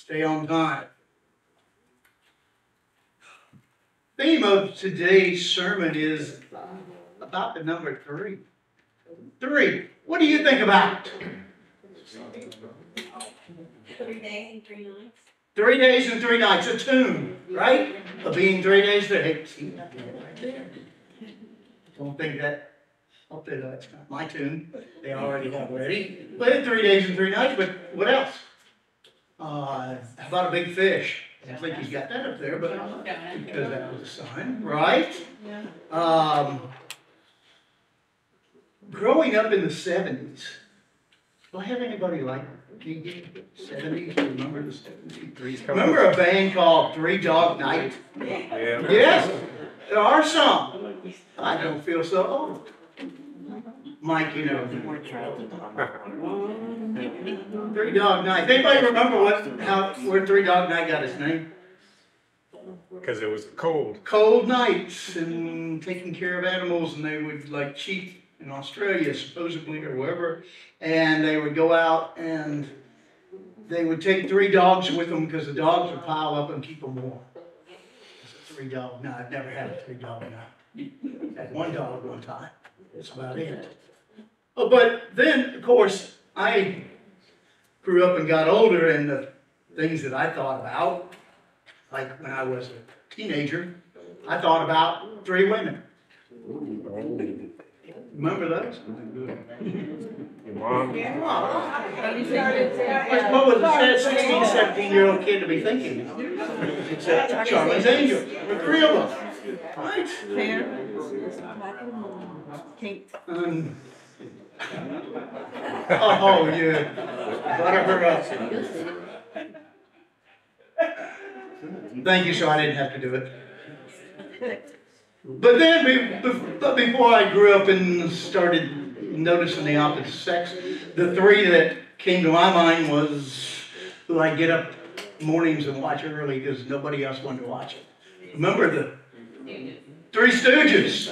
Stay on time. Theme of today's sermon is about the number three. Three. What do you think about? Three days and three nights. Three days and three nights, a tune, right? Of being three days there. See that right there? Don't think that, I'll that's not my tune, they already have ready. But three days and three nights, but what else? Uh, how about a big fish? I think he's got that up there, but because that was a sign, right? Yeah. Um, growing up in the seventies, do I have anybody like seventies? Remember the seventies? Remember a band called Three Dog Night? Yeah. Yes, there are some. I don't feel so old. Mike, you know. Three Dog Night. Anybody remember what, how, where Three Dog Night got its name? Because it was cold. cold nights and taking care of animals, and they would like cheat in Australia, supposedly, or wherever, and they would go out and they would take three dogs with them because the dogs would pile up and keep them warm. Three dog. No, I've never had a three dog night. Had one dog one time. That's about it. Oh, but then, of course, I grew up and got older, and the things that I thought about like when I was a teenager, I thought about three women. Remember those? Your mom. What was a 16, 17 year old kid to be thinking? It's uh, Charlie's Angel, the three of them. Right? Kate. Um, Oh, oh, yeah. Butter her. Thank you, so I didn't have to do it. But then, but before I grew up and started noticing the opposite sex, the three that came to my mind was who I get up mornings and watch early because nobody else wanted to watch it. Remember the Three Stooges?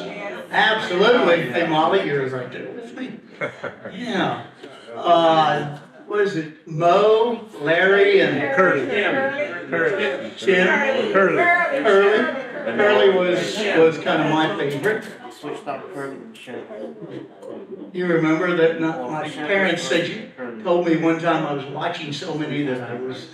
Absolutely. Hey, Molly, you're right there with me. Yeah. Uh, what is it? Moe, Larry, and Curly. Curly. Tim. Curly. Curly. Curly was, was kind of my favorite. Switched out Curly and Shemp. You remember that not, my parents said you told me one time I was watching so many that I was,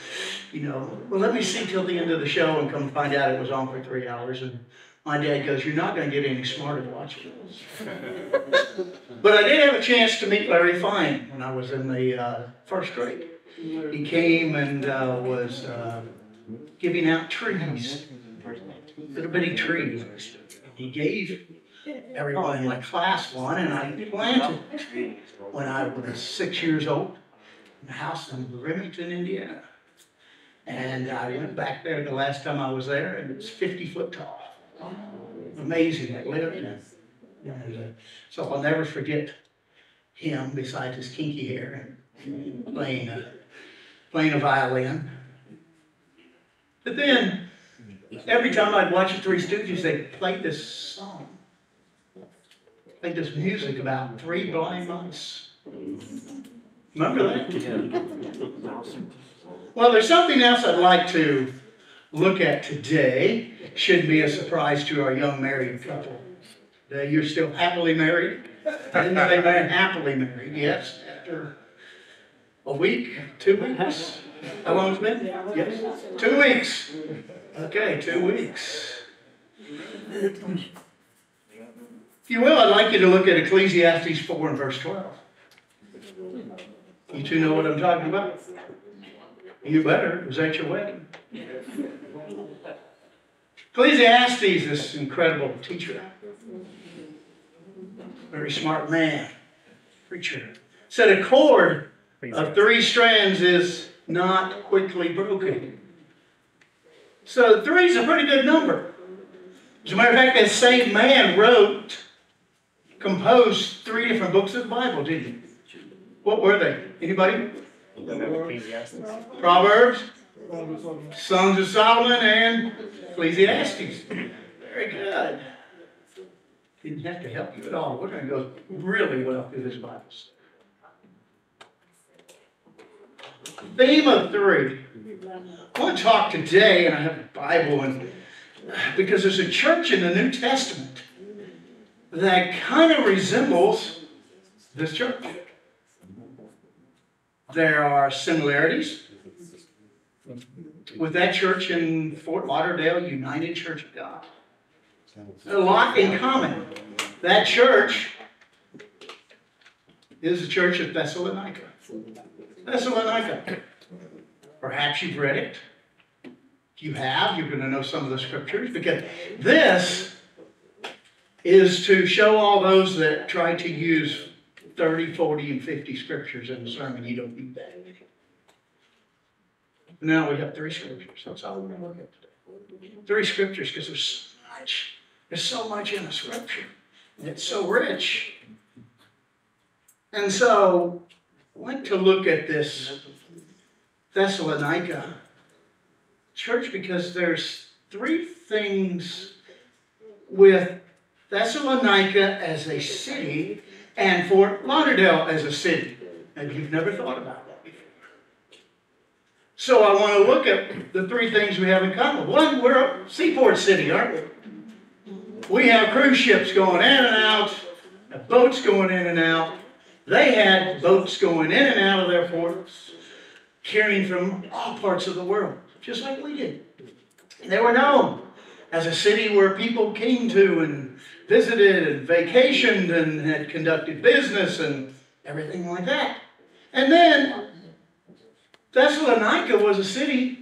you know, well, let me see till the end of the show and come find out it was on for three hours. And my dad goes, you're not gonna get any smarter watching this. But I did have a chance to meet Larry Fine when I was in the, uh, first grade. He came and, uh, was, uh, giving out trees, little bitty trees. He gave everyone in my class one and I planted when I was six years old in a house in Remington, Indiana. And I went back there the last time I was there and it's fifty foot tall. Amazing, it lived in. And, uh, so I'll never forget him besides his kinky hair and playing a, playing a violin. But then, every time I'd watch the Three Stooges, they played this song. Played this music about three blind mice. Remember that? Well, there's something else I'd like to look at today. Shouldn't be a surprise to our young married couple. Uh, You're still happily married? I didn't say married, happily married, yes, after a week, two weeks? How long has it been? Yes, two weeks. Okay, two weeks. If you will, I'd like you to look at Ecclesiastes 4 and verse 12. You two know what I'm talking about? You better, was that your wedding? Ecclesiastes, this incredible teacher, very smart man, preacher, said a cord of three strands is not quickly broken. So three is a pretty good number. As a matter of fact, that same man wrote, composed three different books of the Bible, didn't he? What were they? Anybody? Ecclesiastes, Proverbs, Songs of Solomon, and Ecclesiastes. Very good. Didn't have to help you at all. We're gonna go really well through this Bible theme of three. I want to talk today, and I have a Bible, and because there's a church in the New Testament that kind of resembles this church. There are similarities with that church in Fort Lauderdale United Church of God. A lot in common. That church is the church of Thessalonica. Thessalonica. Perhaps you've read it. If you have, you're going to know some of the scriptures because this is to show all those that try to use 30, 40, and 50 scriptures in a sermon. You don't need that. Now we have three scriptures. That's all we're going to look at today. Three scriptures because there's so much. There's so much in the scripture. And it's so rich. And so I want to look at this Thessalonica church because there's three things with Thessalonica as a city and Fort Lauderdale as a city. And you've never thought about that. So I want to look at the three things we have in common. One, we're a seaport city, aren't we? We have cruise ships going in and out, boats going in and out. They had boats going in and out of their ports, carrying from all parts of the world, just like we did. They were known as a city where people came to and visited and vacationed and had conducted business and everything like that. And then Thessalonica was a city,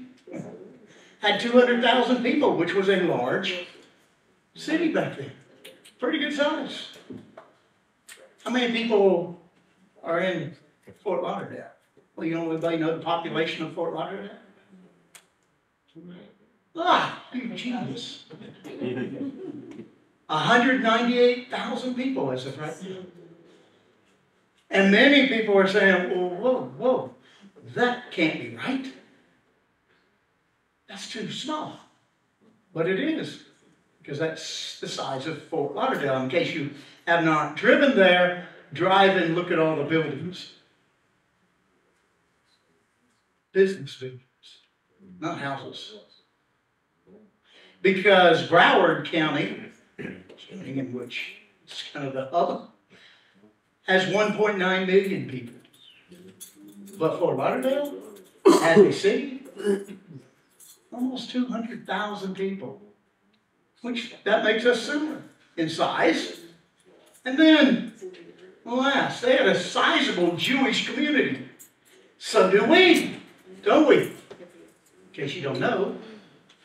had 200,000 people, which was a large city back then. Pretty good size. How many people are in Fort Lauderdale? Well, you know, everybody know the population of Fort Lauderdale? Ah, genius. 198,000 people as of right. And many people are saying, well, whoa, whoa, that can't be right. That's too small. But it is, because that's the size of Fort Lauderdale. In case you have not driven there, drive and look at all the buildings. Business buildings, not houses. Because Broward County, in which it's kind of the hub, has 1.9 million people. But Fort Lauderdale, as a city, almost 200,000 people. Which, that makes us similar in size. And then, alas, they had a sizable Jewish community. So do we, don't we? In case you don't know,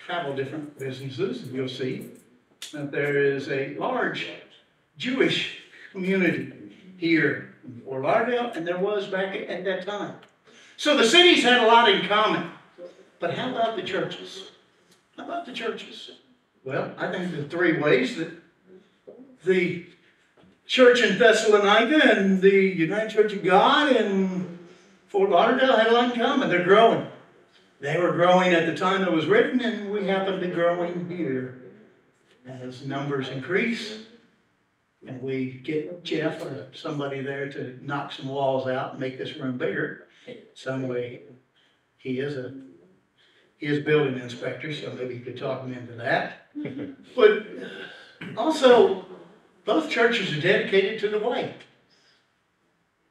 travel different businesses, and you'll see that there is a large Jewish community here Fort Lauderdale, and there was back at that time. So the cities had a lot in common. But how about the churches? How about the churches? Well, I think the three ways that the church in Thessalonica and the United Church of God in Fort Lauderdale had a lot in common. They're growing. They were growing at the time it was written, and we happen to be growing here as numbers increase. And we get Jeff or somebody there to knock some walls out and make this room bigger. Some way, he is a, he is building inspector, so maybe you could talk him into that. But also, both churches are dedicated to the way.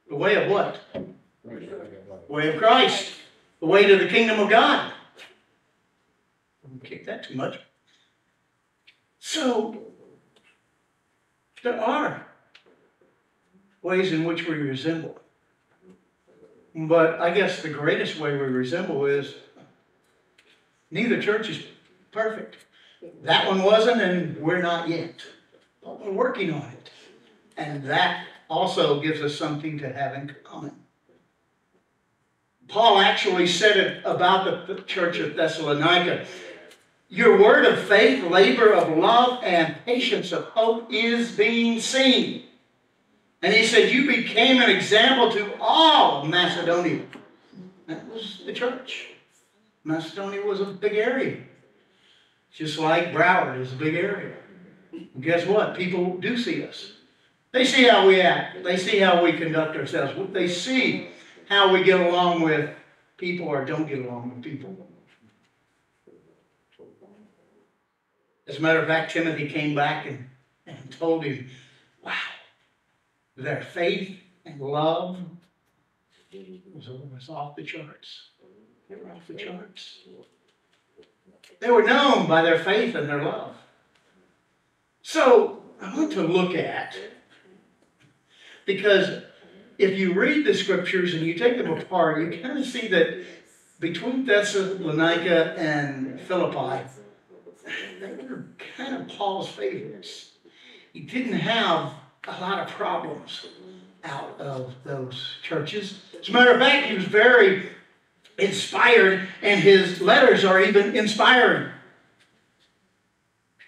The way of what? The way of Christ. The way to the kingdom of God. Don't kick that too much. So, there are ways in which we resemble. But I guess the greatest way we resemble is neither church is perfect. That one wasn't, and we're not yet. But we're working on it. And that also gives us something to have in common. Paul actually said it about the church of Thessalonica. Your word of faith, labor of love, and patience of hope is being seen. And he said, You became an example to all Macedonia. That was the church. Macedonia was a big area. Just like Broward is a big area. And guess what? People do see us. They see how we act. They see how we conduct ourselves. They see how we get along with people or don't get along with people. As a matter of fact, Timothy came back and, and told him, wow, their faith and love was, off the charts. They were off the charts. They were known by their faith and their love. So I want to look at, because if you read the scriptures and you take them apart, you kind of see that between Thessalonica and Philippi, they were kind of Paul's favorites. He didn't have a lot of problems out of those churches. As a matter of fact, he was very inspired, and his letters are even inspiring.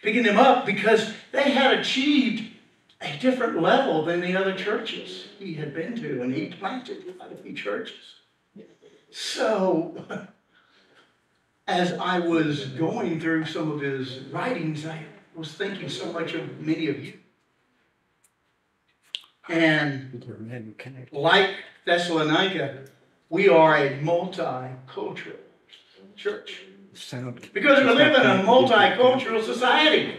Picking them up because they had achieved a different level than the other churches he had been to, and he planted a few churches. So, as I was going through some of his writings, I was thinking so much of many of you. And like Thessalonica, we are a multicultural church. Because we live in a multicultural society.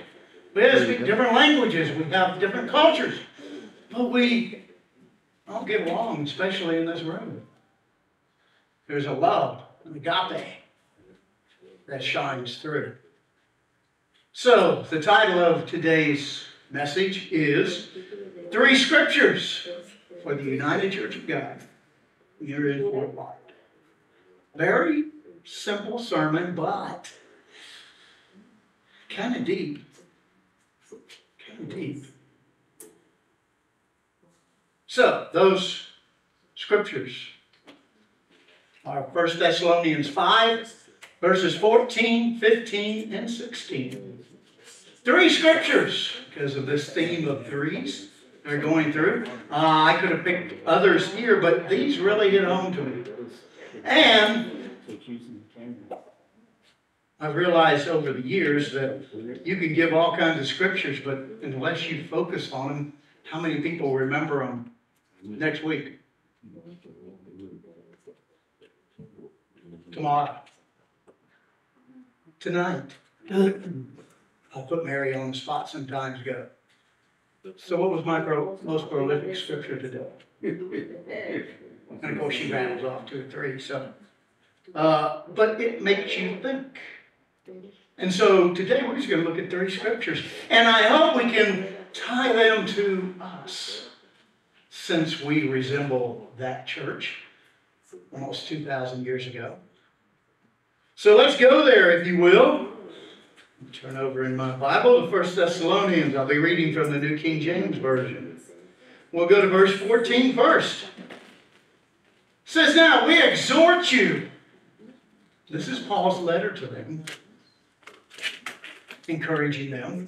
We have speak different languages, we have different cultures. But we all get along, especially in this room. There's a love, an agape, that shines through. So, the title of today's message is Three Scriptures for the United Church of God here in Fort White. Very simple sermon, but kind of deep. Kind of deep. So, those scriptures are 1 Thessalonians 5, verses 14, 15, and 16. Three scriptures, because of this theme of threes they're going through. Uh, I could have picked others here, but these really hit home to me. And I've realized over the years that you can give all kinds of scriptures, but unless you focus on them, how many people remember them next week? Tomorrow? Tonight? I'll put Mary on the spot sometimes, go. So what was my pro- most prolific scripture today? And of course, she rattles off two or three, so. Uh, but it makes you think. And so today we're just going to look at three scriptures. And I hope we can tie them to us since we resemble that church almost 2,000 years ago. So let's go there, if you will. Turn over in my Bible to 1 Thessalonians. I'll be reading from the New King James Version. We'll go to verse 14 first. It says, Now we exhort you. This is Paul's letter to them, encouraging them.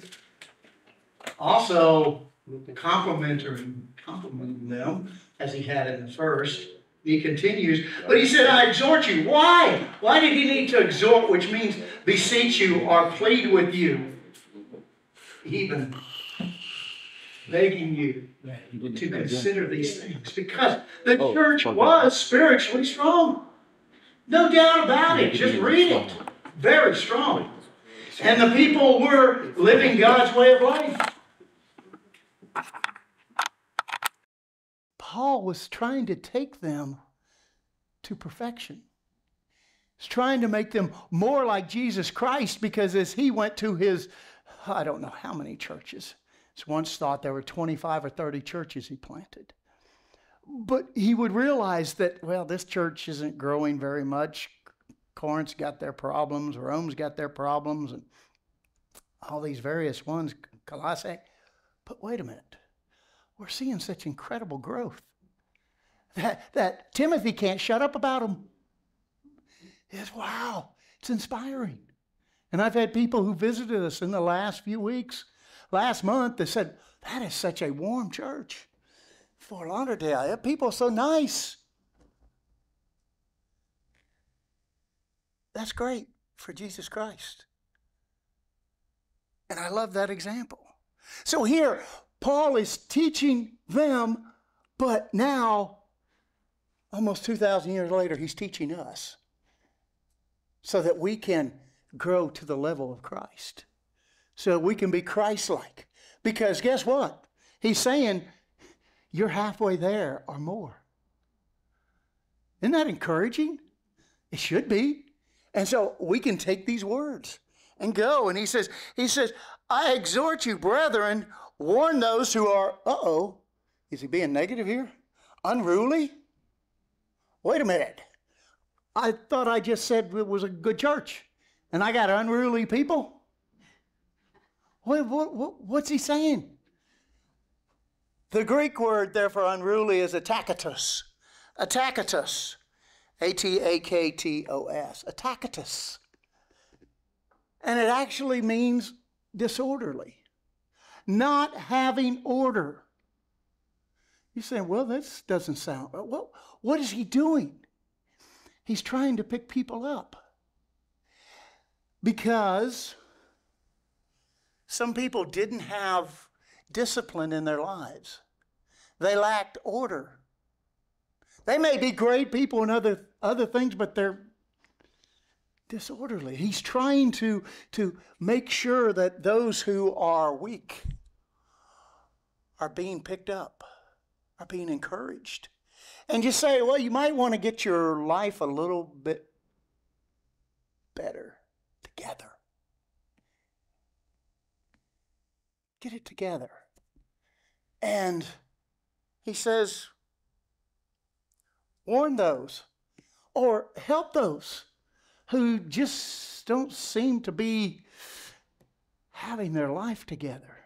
Also, complimenting, complimenting them as he had in the first. He continues, but he said, I exhort you. Why? Why did he need to exhort, which means beseech you or plead with you? Even begging you to consider these things because the Oh, church was spiritually strong. No doubt about it. Just read it. Very strong. And the people were living God's way of life. Paul was trying to take them to perfection. He's trying to make them more like Jesus Christ because as he went to his, I don't know how many churches, it's once thought there were 25 or 30 churches he planted. But he would realize that, well, this church isn't growing very much. Corinth's got their problems, Rome's got their problems, and all these various ones, Colossae. But wait a minute we're seeing such incredible growth that, that Timothy can't shut up about them. It's wow, it's inspiring. And I've had people who visited us in the last few weeks, last month, they said, That is such a warm church. Fort Lauderdale, people are so nice. That's great for Jesus Christ. And I love that example. So here, Paul is teaching them, but now almost 2,000 years later, he's teaching us so that we can grow to the level of Christ, so we can be Christ like. Because guess what? He's saying you're halfway there or more. Isn't that encouraging? It should be. And so we can take these words and go. And he says, he says, I exhort you, brethren, warn those who are, uh-oh, is he being negative here? Unruly? Wait a minute. I thought I just said it was a good church, and I got unruly people. What, what, what, what's he saying? The Greek word there for unruly is atakatos. Atakatos. A T A K T O S. Atakatos. And it actually means disorderly, not having order. You say, well, this doesn't sound, well, what is he doing? He's trying to pick people up. Because some people didn't have discipline in their lives, they lacked order. They may be great people in other, other things, but they're disorderly. He's trying to, to make sure that those who are weak are being picked up, are being encouraged. And you say, well, you might want to get your life a little bit better together. Get it together. And he says, warn those or help those who just don't seem to be having their life together.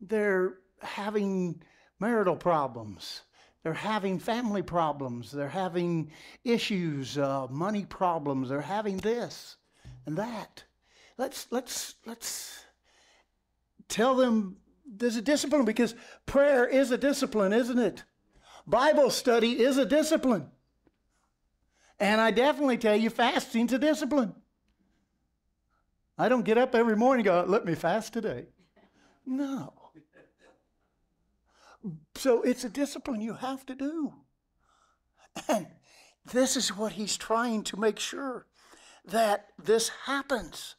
They're having marital problems. They're having family problems. They're having issues, uh, money problems. They're having this and that. Let's let's let's tell them there's a discipline because prayer is a discipline, isn't it? Bible study is a discipline. And I definitely tell you, fasting's a discipline. I don't get up every morning and go, let me fast today. No. So it's a discipline you have to do. And this is what he's trying to make sure that this happens.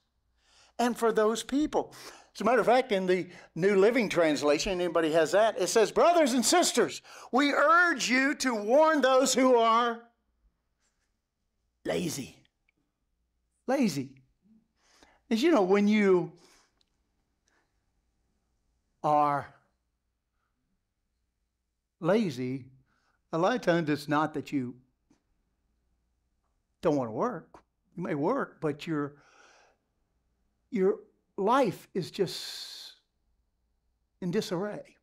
And for those people. As a matter of fact, in the New Living Translation, anybody has that, it says, Brothers and sisters, we urge you to warn those who are lazy. Lazy. As you know, when you are lazy, a lot of times it's not that you don't want to work. You may work, but your your life is just in disarray.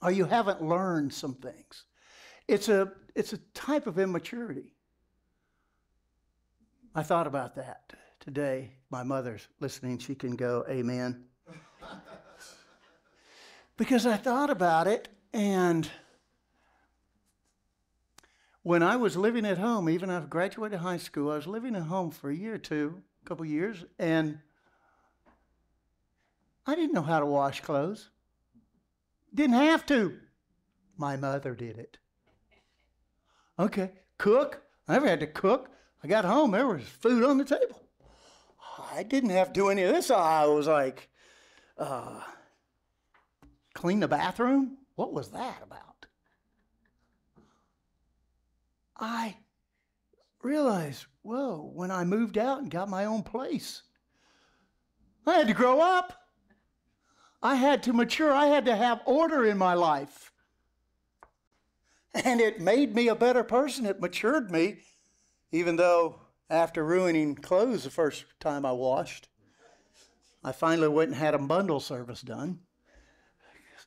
Or you haven't learned some things. It's a it's a type of immaturity. I thought about that today. My mother's listening, she can go, Amen. because I thought about it and when I was living at home, even after graduated high school, I was living at home for a year or two, a couple years, and I didn't know how to wash clothes. Didn't have to. My mother did it. Okay, cook. I never had to cook. I got home, there was food on the table. I didn't have to do any of this. I was like, uh, clean the bathroom? What was that about? I realized, whoa, when I moved out and got my own place, I had to grow up. I had to mature. I had to have order in my life. And it made me a better person. It matured me, even though after ruining clothes the first time I washed, I finally went and had a bundle service done.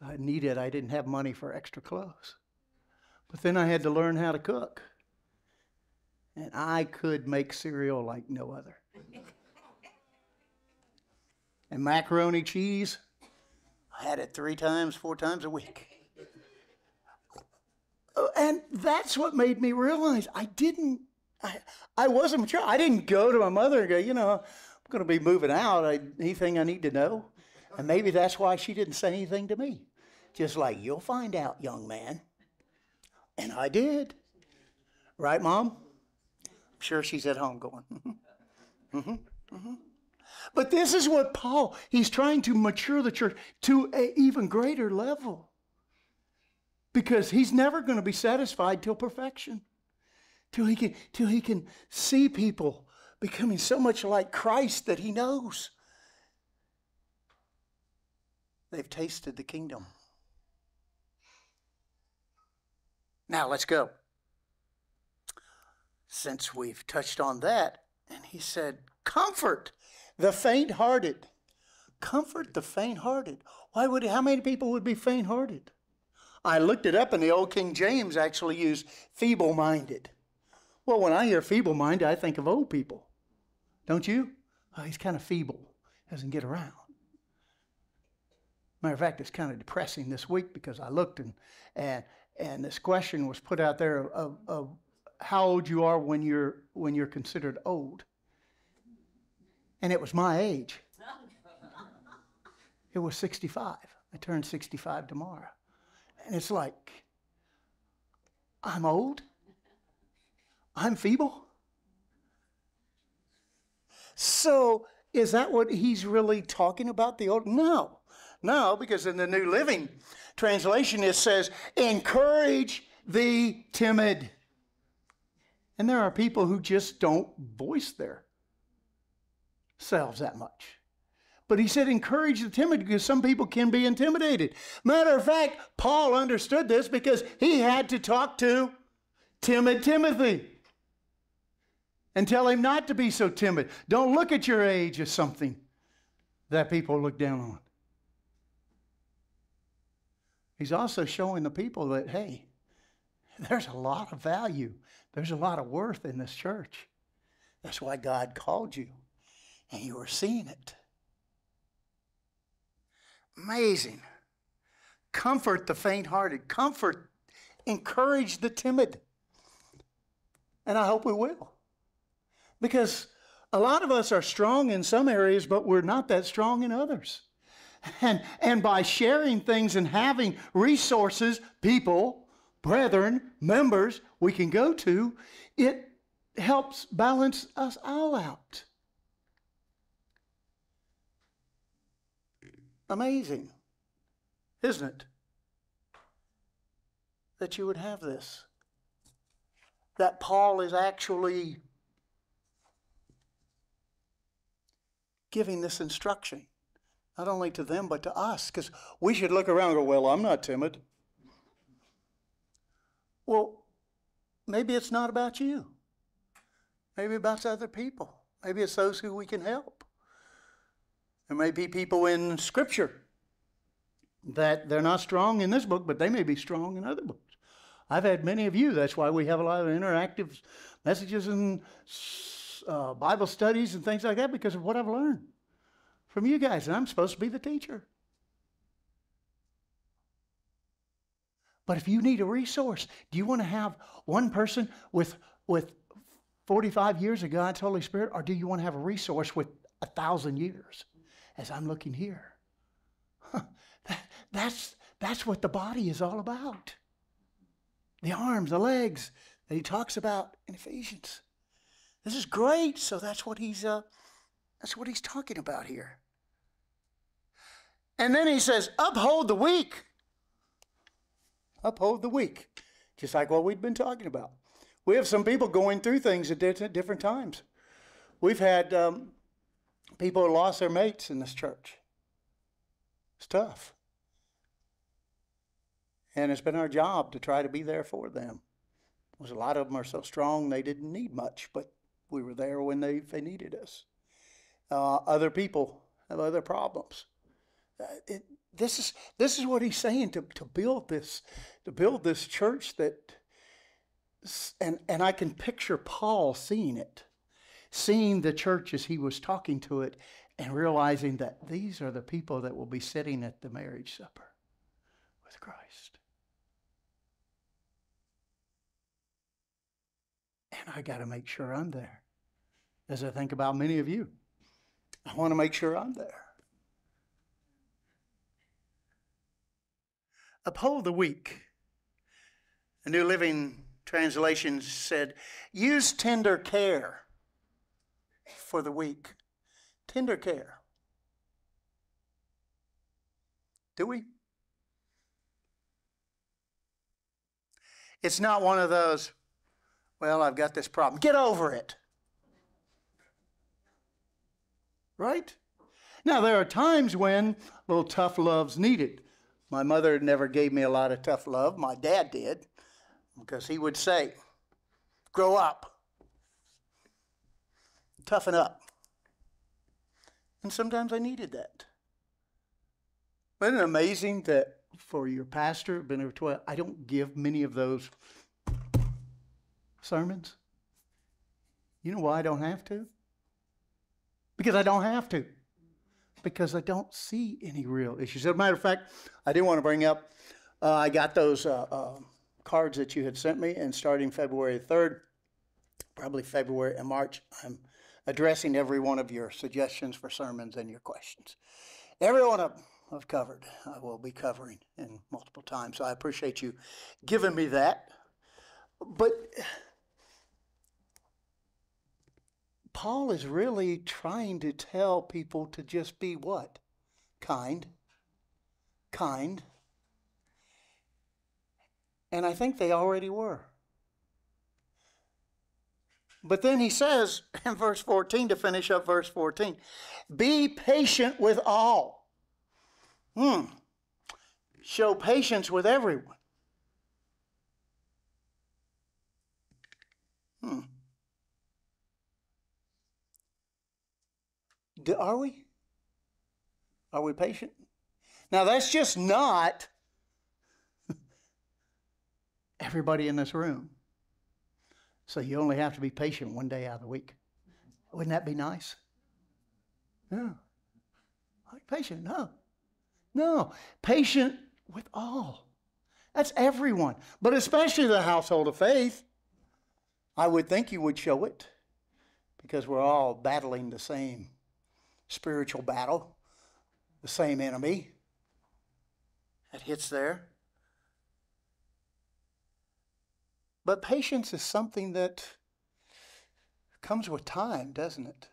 I needed, I didn't have money for extra clothes. But then I had to learn how to cook. And I could make cereal like no other. and macaroni cheese, I had it three times, four times a week. Oh, and that's what made me realize I didn't, I, I wasn't mature. I didn't go to my mother and go, you know, I'm going to be moving out. I, anything I need to know? And maybe that's why she didn't say anything to me. Just like, you'll find out, young man. And I did. Right, Mom? I'm sure she's at home going, hmm hmm But this is what Paul, he's trying to mature the church to an even greater level. Because he's never going to be satisfied till perfection. Till he can, till he can see people becoming so much like Christ that he knows. They've tasted the kingdom. Now let's go. Since we've touched on that, and he said, Comfort the faint hearted. Comfort the faint hearted. Why would how many people would be faint hearted? I looked it up and the old King James actually used feeble minded. Well, when I hear feeble minded, I think of old people. Don't you? Oh, he's kind of feeble, doesn't get around. Matter of fact, it's kind of depressing this week because I looked and and and this question was put out there of, of how old you are when you're when you're considered old. And it was my age. It was 65. I turned 65 tomorrow. And it's like, I'm old. I'm feeble. So, is that what he's really talking about? The old? No. No, because in the New Living Translation it says, encourage the timid. And there are people who just don't voice their selves that much. But he said, encourage the timid because some people can be intimidated. Matter of fact, Paul understood this because he had to talk to timid Timothy and tell him not to be so timid. Don't look at your age as something that people look down on. He's also showing the people that, hey, there's a lot of value, there's a lot of worth in this church. That's why God called you, and you are seeing it. Amazing. Comfort the faint hearted, comfort, encourage the timid. And I hope we will. Because a lot of us are strong in some areas, but we're not that strong in others. And, and by sharing things and having resources, people, brethren, members we can go to, it helps balance us all out. Amazing, isn't it? That you would have this. That Paul is actually giving this instruction, not only to them, but to us, because we should look around and go, Well, I'm not timid. Well, maybe it's not about you. Maybe about other people. Maybe it's those who we can help. There may be people in Scripture that they're not strong in this book, but they may be strong in other books. I've had many of you. That's why we have a lot of interactive messages and uh, Bible studies and things like that because of what I've learned from you guys. And I'm supposed to be the teacher. But if you need a resource, do you want to have one person with, with 45 years of God's Holy Spirit, or do you want to have a resource with a thousand years? as I'm looking here. that, that's, that's what the body is all about. The arms, the legs that he talks about in Ephesians. This is great. So that's what he's uh, that's what he's talking about here. And then he says, uphold the weak. Uphold the weak. Just like what we've been talking about. We have some people going through things at different times. We've had um, People who lost their mates in this church. It's tough. And it's been our job to try to be there for them. Because a lot of them are so strong they didn't need much, but we were there when they, they needed us. Uh, other people have other problems. Uh, it, this is this is what he's saying to, to build this to build this church that and and I can picture Paul seeing it seeing the church as he was talking to it and realizing that these are the people that will be sitting at the marriage supper with Christ. And I got to make sure I'm there. As I think about many of you, I want to make sure I'm there. Uphold the weak. The New Living Translation said, use tender care for the weak. Tender care. Do we? It's not one of those, well, I've got this problem. Get over it. Right? Now, there are times when a little tough love's needed. My mother never gave me a lot of tough love. My dad did, because he would say, grow up, toughen up. And sometimes I needed that. Isn't it amazing that for your pastor, been over 12, I don't give many of those sermons? You know why I don't have to? Because I don't have to. Because I don't see any real issues. As a matter of fact, I do want to bring up, uh, I got those uh, uh, cards that you had sent me, and starting February 3rd, probably February and March, I'm addressing every one of your suggestions for sermons and your questions. Every one of them I've covered, I will be covering in multiple times. So I appreciate you giving me that. But Paul is really trying to tell people to just be what? Kind. Kind. And I think they already were. But then he says in verse 14 to finish up verse 14 be patient with all. Hmm. Show patience with everyone. Hmm. Do, are we? Are we patient? Now, that's just not everybody in this room. So you only have to be patient one day out of the week. Wouldn't that be nice? You patient? No. No. Patient with all. That's everyone, but especially the household of faith. I would think you would show it because we're all battling the same spiritual battle, the same enemy that hits there. But patience is something that comes with time, doesn't it?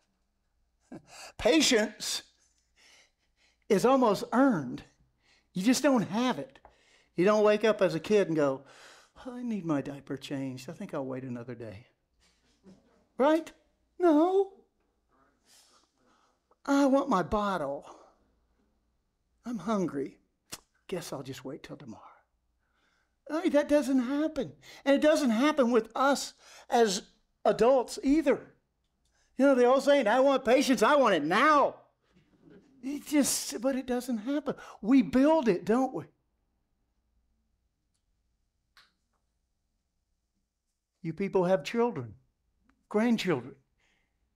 Patience is almost earned. You just don't have it. You don't wake up as a kid and go, I need my diaper changed. I think I'll wait another day. Right? No. I want my bottle. I'm hungry. Guess I'll just wait till tomorrow. that doesn't happen. And it doesn't happen with us as adults either. You know, the old saying, I want patience, I want it now. It just, but it doesn't happen. We build it, don't we? You people have children, grandchildren.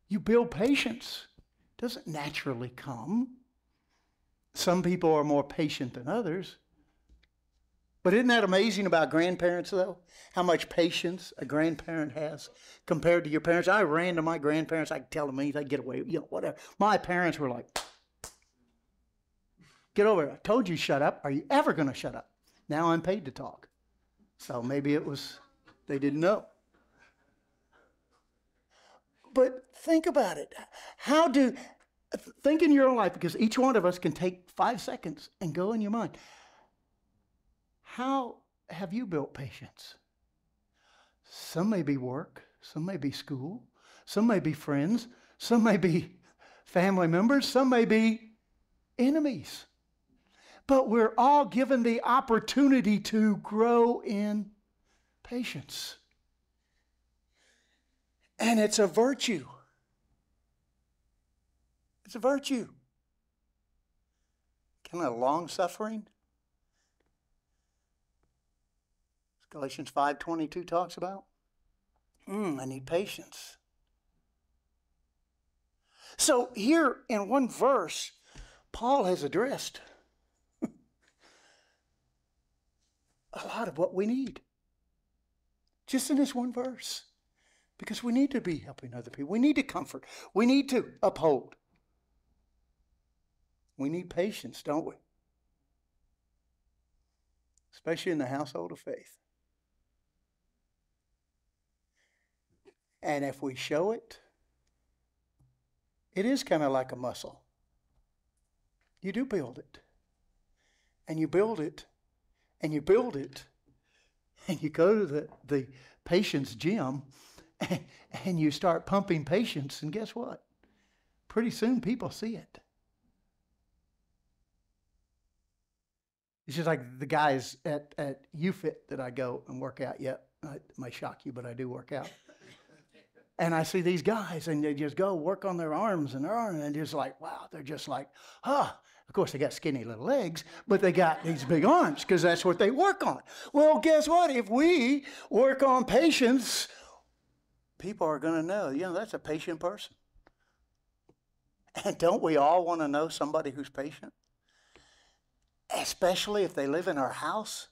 You build patience. Doesn't naturally come. Some people are more patient than others. But isn't that amazing about grandparents, though? How much patience a grandparent has compared to your parents. I ran to my grandparents. I could tell them anything, get away, you know, whatever. My parents were like, get over it. I told you shut up. Are you ever going to shut up? Now I'm paid to talk. So maybe it was, they didn't know. But think about it. How do, think in your own life, because each one of us can take five seconds and go in your mind. How have you built patience? Some may be work, some may be school, some may be friends, some may be family members, some may be enemies. But we're all given the opportunity to grow in patience. And it's a virtue. It's a virtue. Kind of long suffering. Galatians 5:22 talks about. Mm, I need patience. So here in one verse, Paul has addressed a lot of what we need. Just in this one verse. Because we need to be helping other people. We need to comfort. We need to uphold. We need patience, don't we? Especially in the household of faith. And if we show it, it is kind of like a muscle. You do build it. And you build it, and you build it, and you go to the, the patient's gym and, you start pumping patience, and guess what? Pretty soon people see it. It's just like the guys at, at UFIT that I go and work out. Yeah, it might shock you, but I do work out. And I see these guys, and they just go work on their arms and their arms, and just like, wow, they're just like, huh. Of course, they got skinny little legs, but they got these big arms because that's what they work on. Well, guess what? If we work on patience, people are going to know, you know, that's a patient person. And don't we all want to know somebody who's patient? Especially if they live in our house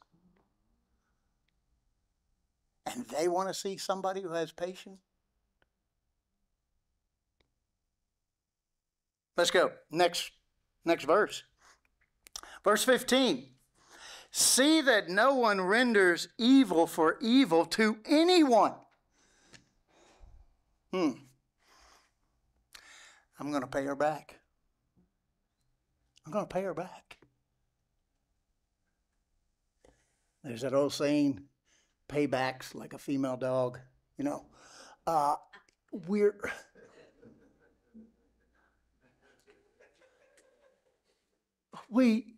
and they want to see somebody who has patience. Let's go. Next next verse. Verse 15. See that no one renders evil for evil to anyone. Hmm. I'm going to pay her back. I'm going to pay her back. There's that old saying, paybacks like a female dog. You know, uh, we're we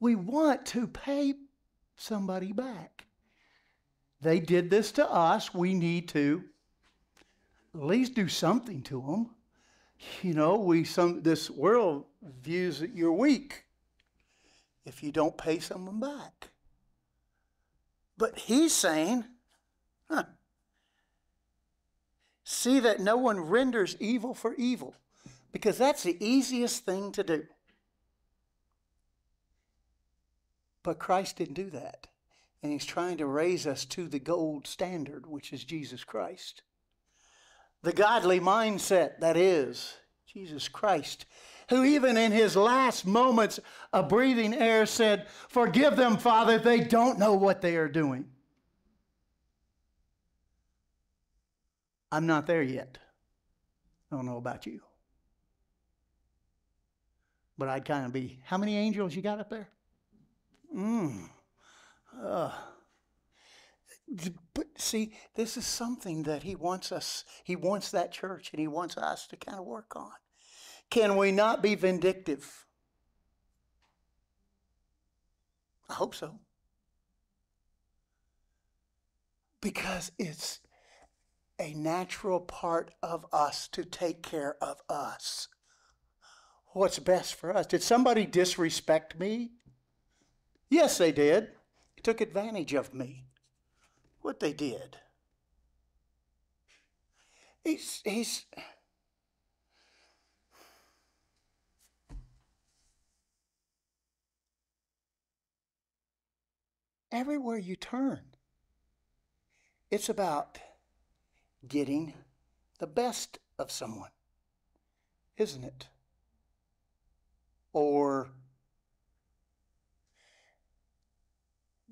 we want to pay somebody back. They did this to us. We need to at least do something to them. You know, we some this world views that you're weak if you don't pay someone back. But he's saying, huh, see that no one renders evil for evil because that's the easiest thing to do. But Christ didn't do that. And He's trying to raise us to the gold standard, which is Jesus Christ. The godly mindset, that is, Jesus Christ, who even in his last moments of breathing air said, Forgive them, Father, they don't know what they are doing. I'm not there yet. I don't know about you. But I'd kind of be, how many angels you got up there? Mm. Uh. But see, this is something that he wants us, he wants that church and he wants us to kind of work on. Can we not be vindictive? I hope so. Because it's a natural part of us to take care of us what's best for us. Did somebody disrespect me? Yes, they did. They took advantage of me. What they did. He's, he's, everywhere you turn, it's about getting the best of someone, isn't it? or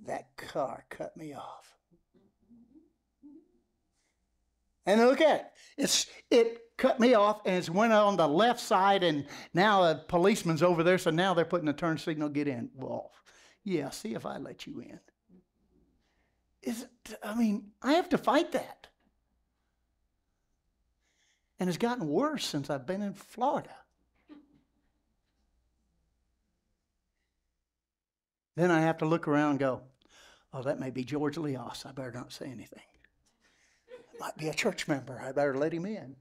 that car cut me off. And look at it. It's it cut me off and it's went on the left side and now a policeman's over there, so now they're putting a turn signal, get in. Well, yeah, see if I let you in. Is it, I mean, I have to fight that. And it's gotten worse since I've been in Florida. Then I have to look around and go, oh, that may be George Leos. I better not say anything. Might be a church member. I better let him in.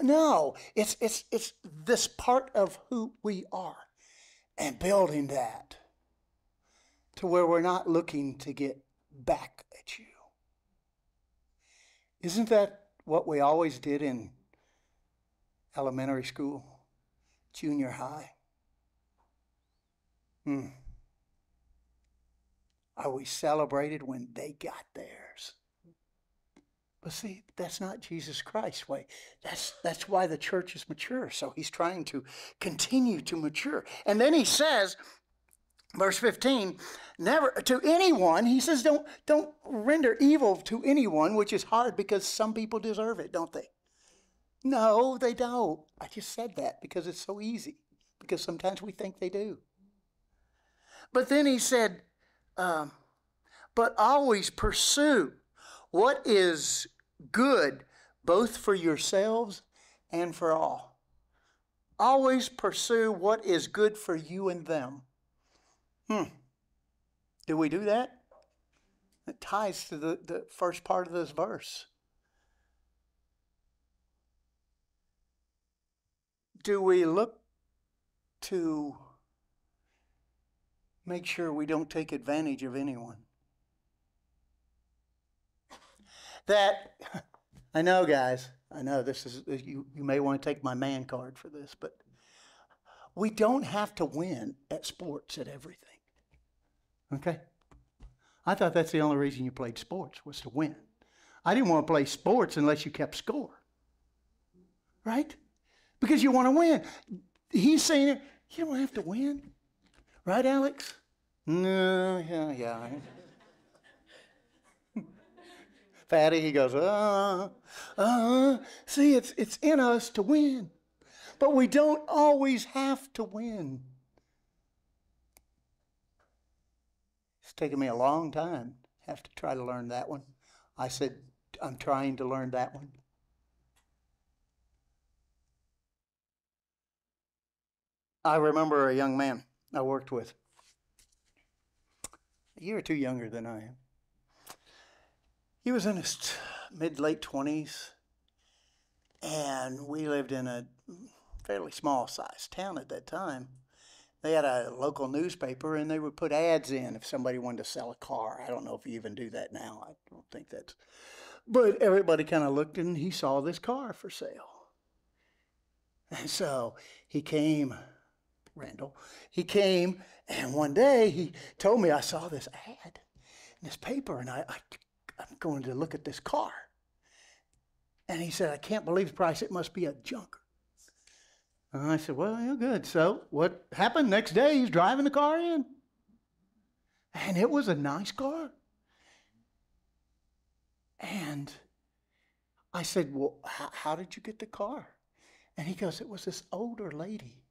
No, it's, it's, it's this part of who we are and building that to where we're not looking to get back at you. Isn't that what we always did in elementary school, junior high? Hmm. Are we celebrated when they got theirs? But see, that's not Jesus Christ's way. That's, that's why the church is mature. So he's trying to continue to mature. And then he says, verse 15 never to anyone he says don't don't render evil to anyone which is hard because some people deserve it don't they no they don't i just said that because it's so easy because sometimes we think they do but then he said um, but always pursue what is good both for yourselves and for all always pursue what is good for you and them Hmm. Do we do that? It ties to the, the first part of this verse. Do we look to make sure we don't take advantage of anyone? That, I know, guys, I know this is, you, you may want to take my man card for this, but we don't have to win at sports at everything. Okay? I thought that's the only reason you played sports was to win. I didn't want to play sports unless you kept score. Right? Because you want to win. He's saying it, you don't have to win. Right, Alex? No, yeah, yeah. Fatty, he goes, uh, uh, see, it's, it's in us to win. But we don't always have to win. It's taken me a long time. Have to try to learn that one. I said, I'm trying to learn that one. I remember a young man I worked with, a year or two younger than I am. He was in his mid late 20s, and we lived in a fairly small sized town at that time. They had a local newspaper and they would put ads in if somebody wanted to sell a car. I don't know if you even do that now. I don't think that's. But everybody kind of looked and he saw this car for sale. And so he came, Randall, he came and one day he told me, I saw this ad in this paper and I, I, I'm going to look at this car. And he said, I can't believe the price. It must be a junker. And I said, Well, you're good. So what happened next day? He's driving the car in. And it was a nice car. And I said, Well, how, how did you get the car? And he goes, It was this older lady.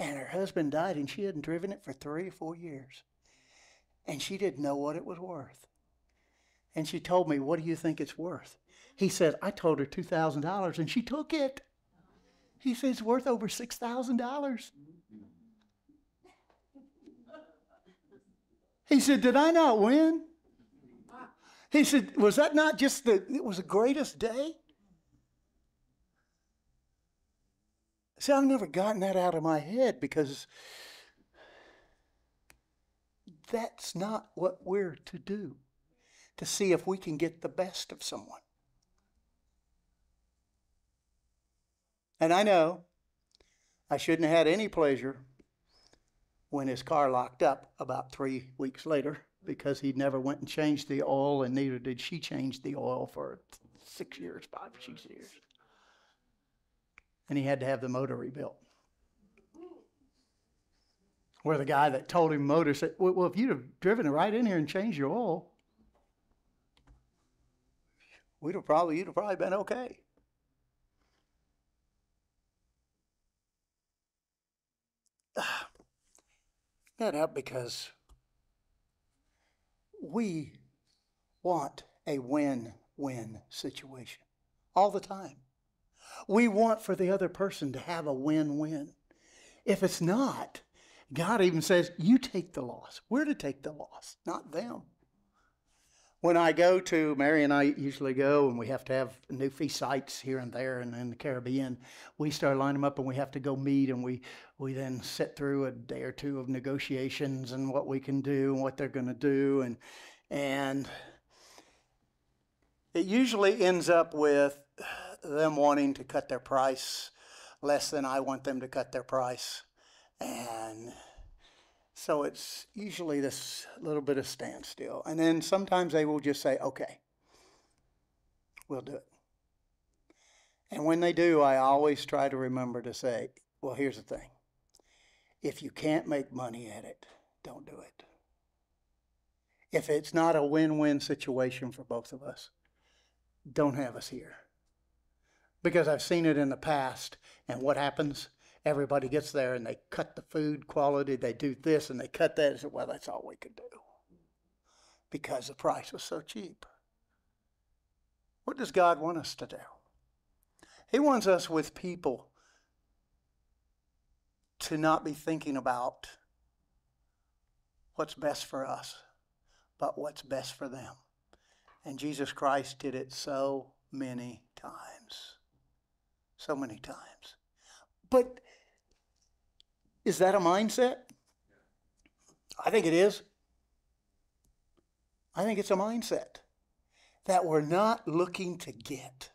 And her husband died, and she hadn't driven it for three or four years. And she didn't know what it was worth. And she told me, What do you think it's worth? He said, I told her $2,000, and she took it. He says it's worth over $6,000. He said, Did I not win? He said, Was that not just the, it was the greatest day? See, I've never gotten that out of my head because that's not what we're to do to see if we can get the best of someone. And I know I shouldn't have had any pleasure when his car locked up about three weeks later because he never went and changed the oil, and neither did she change the oil for six years, five, six years. And he had to have the motor rebuilt. Where the guy that told him motor said, Well, well if you'd have driven it right in here and changed your oil, we'd have probably, you'd have probably been okay. that up because we want a win win situation all the time. We want for the other person to have a win win. If it's not, God even says, You take the loss. We're to take the loss, not them. When I go to, Mary and I usually go, and we have to have new feast sites here and there and in the Caribbean. We start lining them up and we have to go meet, and we, we then sit through a day or two of negotiations and what we can do and what they're going to do. And, and it usually ends up with them wanting to cut their price less than I want them to cut their price. And so it's usually this little bit of standstill. And then sometimes they will just say, okay, we'll do it. And when they do, I always try to remember to say, well, here's the thing. If you can't make money at it, don't do it. If it's not a win win situation for both of us, don't have us here. Because I've seen it in the past, and what happens? Everybody gets there and they cut the food quality, they do this and they cut that. And say, well, that's all we could do because the price was so cheap. What does God want us to do? He wants us with people to not be thinking about what's best for us, but what's best for them. And Jesus Christ did it so many times. So many times. But is that a mindset? I think it is. I think it's a mindset that we're not looking to get.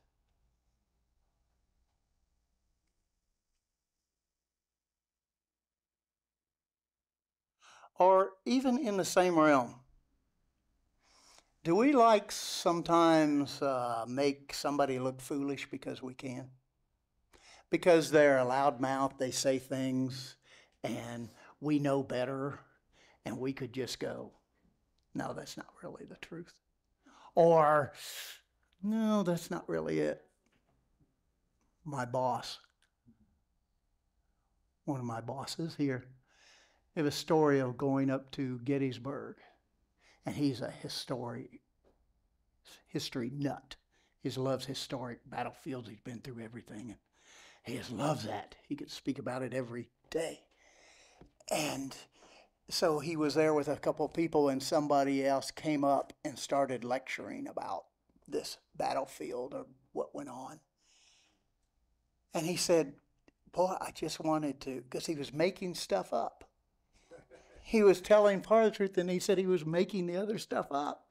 Or even in the same realm, do we like sometimes uh, make somebody look foolish because we can? Because they're a loudmouth, they say things, and we know better, and we could just go, no, that's not really the truth. Or, no, that's not really it. My boss, one of my bosses here, they have a story of going up to Gettysburg, and he's a history, history nut. He loves historic battlefields. He's been through everything, and he just loves that. He could speak about it every day. And so he was there with a couple of people, and somebody else came up and started lecturing about this battlefield or what went on. And he said, Boy, I just wanted to, because he was making stuff up. He was telling part of the truth, and he said he was making the other stuff up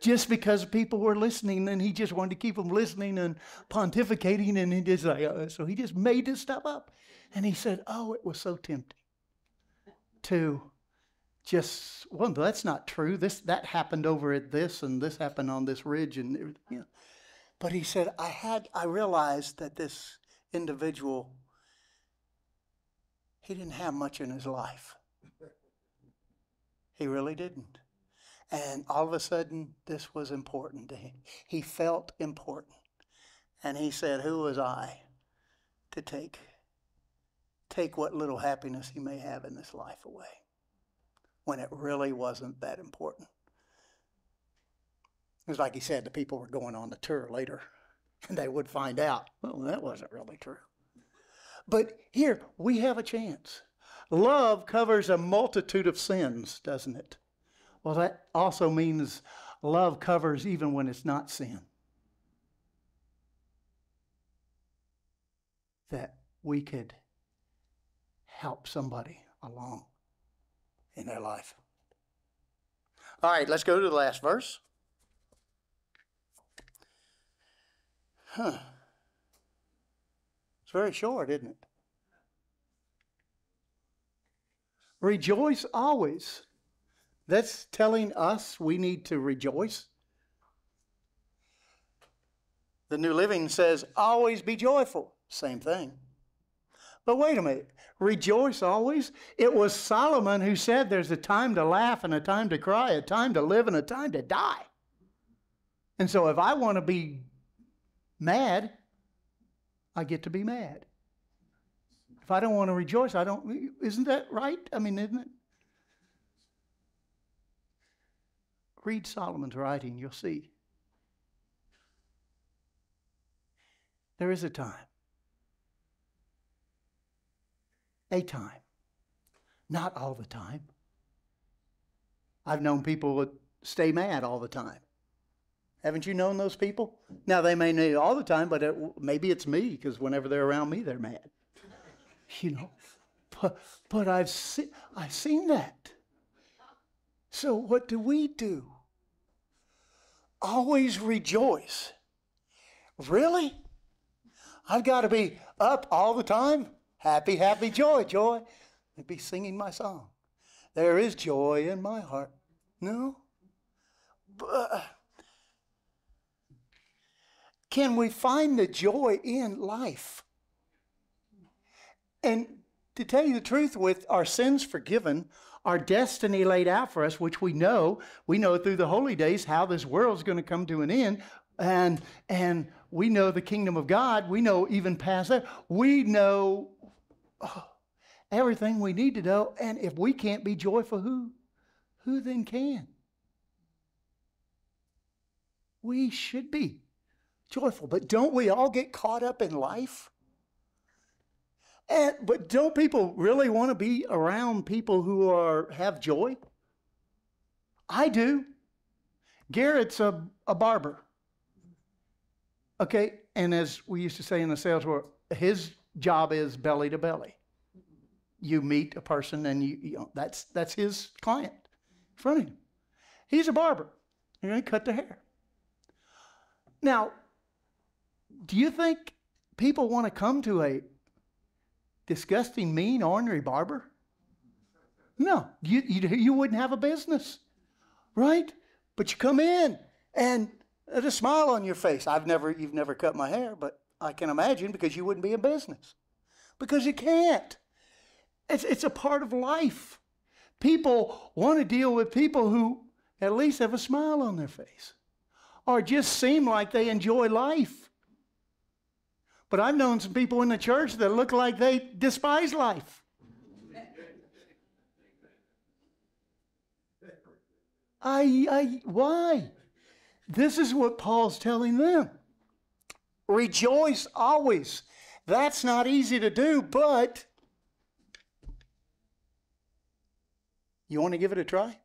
just because people were listening, and he just wanted to keep them listening and pontificating, and he just like, uh, so he just made this stuff up. And he said, Oh, it was so tempting to just well that's not true. This that happened over at this and this happened on this ridge and you know. but he said i had i realized that this individual he didn't have much in his life. He really didn't. And all of a sudden this was important to him. He felt important. And he said who was i to take take what little happiness he may have in this life away when it really wasn't that important. It was like he said, the people were going on the tour later, and they would find out, well, that wasn't really true. But here, we have a chance. Love covers a multitude of sins, doesn't it? Well, that also means love covers even when it's not sin. That we could help somebody along in their life. All right, let's go to the last verse. Huh. It's very short, isn't it? Rejoice always. That's telling us we need to rejoice. The New Living says, always be joyful. Same thing. But wait a minute. Rejoice always? It was Solomon who said there's a time to laugh and a time to cry, a time to live and a time to die. And so if I want to be mad, I get to be mad. If I don't want to rejoice, I don't. Isn't that right? I mean, isn't it? Read Solomon's writing, you'll see. There is a time. A time. Not all the time. I've known people that stay mad all the time. Haven't you known those people? Now, they may know all the time, but it, maybe it's me because whenever they're around me, they're mad. You know, but, but I've, se- I've seen that. So, what do we do? Always rejoice. Really? I've got to be up all the time? Happy, happy, joy, joy. I'd be singing my song. There is joy in my heart. No? But can we find the joy in life? And to tell you the truth, with our sins forgiven, our destiny laid out for us, which we know, we know through the holy days how this world's going to come to an end, and and we know the kingdom of God. We know even past that. We know oh, everything we need to know. And if we can't be joyful, who who then can? We should be joyful, but don't we all get caught up in life? And, but don't people really want to be around people who are have joy? I do. Garrett's a, a barber. Okay, and as we used to say in the sales world, his job is belly to belly. You meet a person and you, you know, that's that's his client in front of him. He's a barber. You're going to cut their hair. Now, do you think people want to come to a disgusting, mean, ornery barber? No, you, you, you wouldn't have a business, right? But you come in and there's a smile on your face. I've never, you've never cut my hair, but I can imagine because you wouldn't be in business. Because you can't. It's, it's a part of life. People want to deal with people who at least have a smile on their face or just seem like they enjoy life. But I've known some people in the church that look like they despise life. I, I, why? This is what Paul's telling them. Rejoice always. That's not easy to do, but you want to give it a try?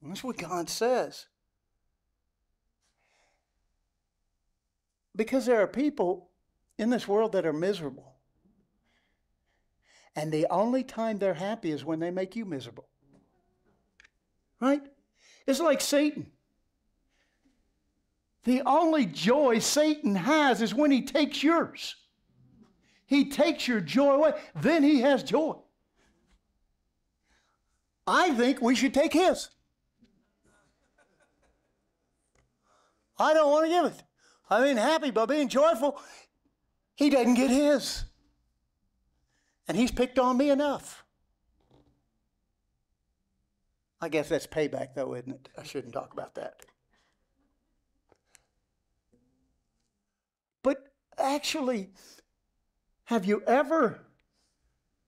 That's what God says. Because there are people in this world that are miserable. And the only time they're happy is when they make you miserable. Right? It's like Satan. The only joy Satan has is when he takes yours. He takes your joy away, then he has joy. I think we should take his. I don't want to give it. I'm being happy by being joyful. He doesn't get his. And he's picked on me enough. I guess that's payback, though, isn't it? I shouldn't talk about that. But actually, have you ever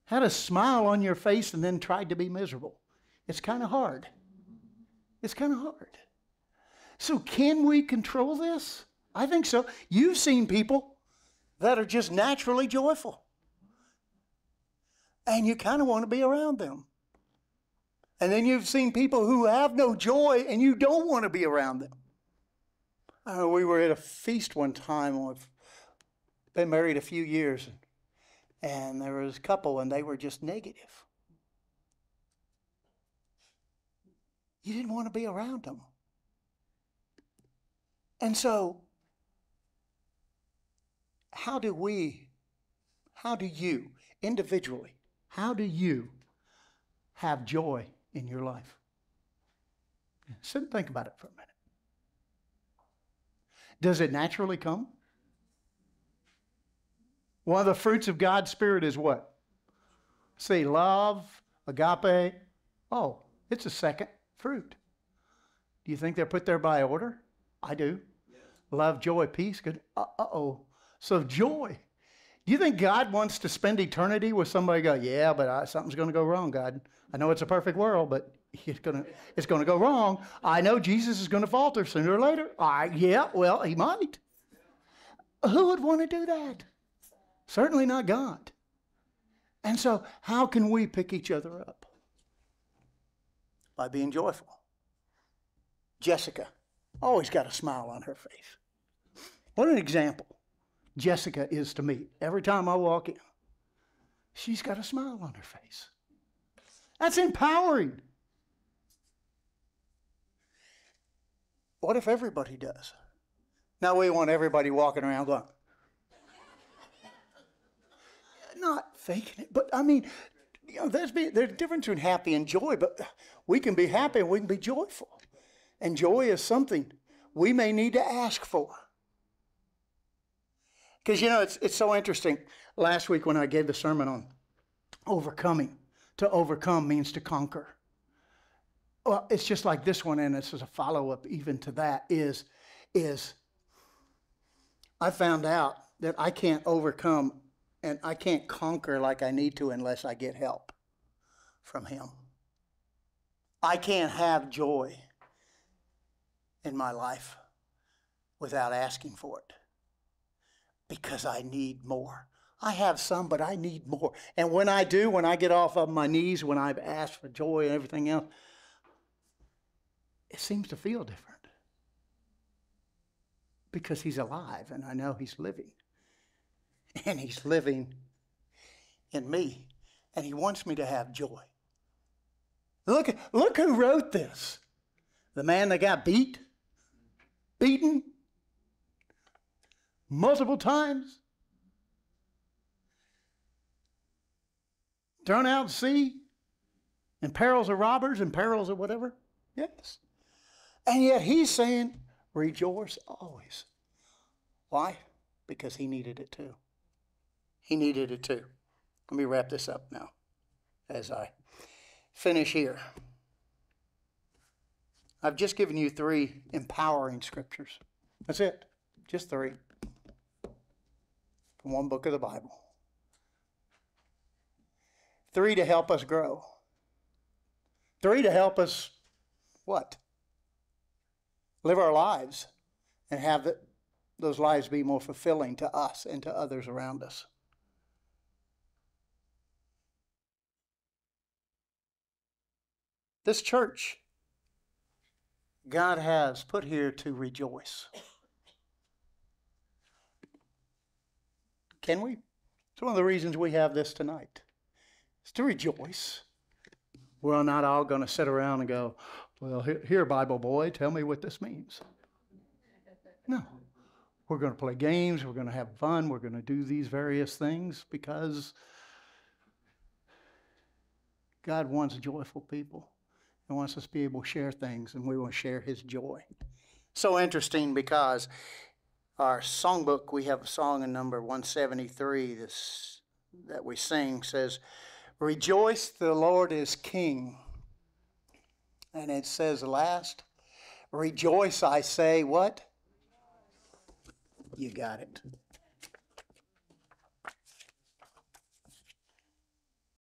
had a smile on your face and then tried to be miserable? It's kind of hard. It's kind of hard. So, can we control this? I think so. You've seen people that are just naturally joyful, and you kind of want to be around them. And then you've seen people who have no joy, and you don't want to be around them. Uh, we were at a feast one time. We've been married a few years, and there was a couple, and they were just negative. You didn't want to be around them. And so, how do we, how do you, individually, how do you have joy in your life? Sit and think about it for a minute. Does it naturally come? One of the fruits of God's Spirit is what? Say love, agape. Oh, it's a second fruit. Do you think they're put there by order? I do. Love, joy, peace. Good. Uh oh. So joy. Do you think God wants to spend eternity with somebody? Go, yeah, but I, something's going to go wrong. God, I know it's a perfect world, but it's going to it's going to go wrong. I know Jesus is going to falter sooner or later. I yeah, well, he might. Who would want to do that? Certainly not God. And so, how can we pick each other up? By being joyful. Jessica always got a smile on her face. What an example Jessica is to me. Every time I walk in, she's got a smile on her face. That's empowering. What if everybody does? Now we want everybody walking around going, not faking it, but I mean, you know, there's, be, there's a difference between happy and joy, but we can be happy and we can be joyful. And joy is something we may need to ask for. Because you know, it's, it's so interesting. Last week when I gave the sermon on overcoming, to overcome means to conquer. Well, it's just like this one, and this is a follow up even to that. Is is I found out that I can't overcome and I can't conquer like I need to unless I get help from Him. I can't have joy in my life without asking for it because I need more. I have some, but I need more. And when I do, when I get off of my knees, when I've asked for joy and everything else, it seems to feel different because he's alive and I know he's living. And he's living in me. And he wants me to have joy. Look, look who wrote this. The man that got beat, beaten multiple times, thrown out to sea, in perils of robbers in perils of whatever. Yes. And yet he's saying, rejoice always. Why? Because he needed it too. He needed it too. Let me wrap this up now as I finish here. I've just given you three empowering scriptures. That's it. Just three. From one book of the Bible. Three to help us grow. Three to help us what? Live our lives and have those lives be more fulfilling to us and to others around us. This church, God has put here to rejoice. Can we? It's one of the reasons we have this tonight. It's to rejoice. We're not all going to sit around and go, well, here, Bible boy, tell me what this means. No. We're going to play games. We're going to have fun. We're going to do these various things because God wants joyful people. He wants us to be able to share things, and we to share His joy. So interesting because our songbook, we have a song in number 173 this, that we sing says, Rejoice, the Lord is King. And it says last, Rejoice, I say, what? You got it.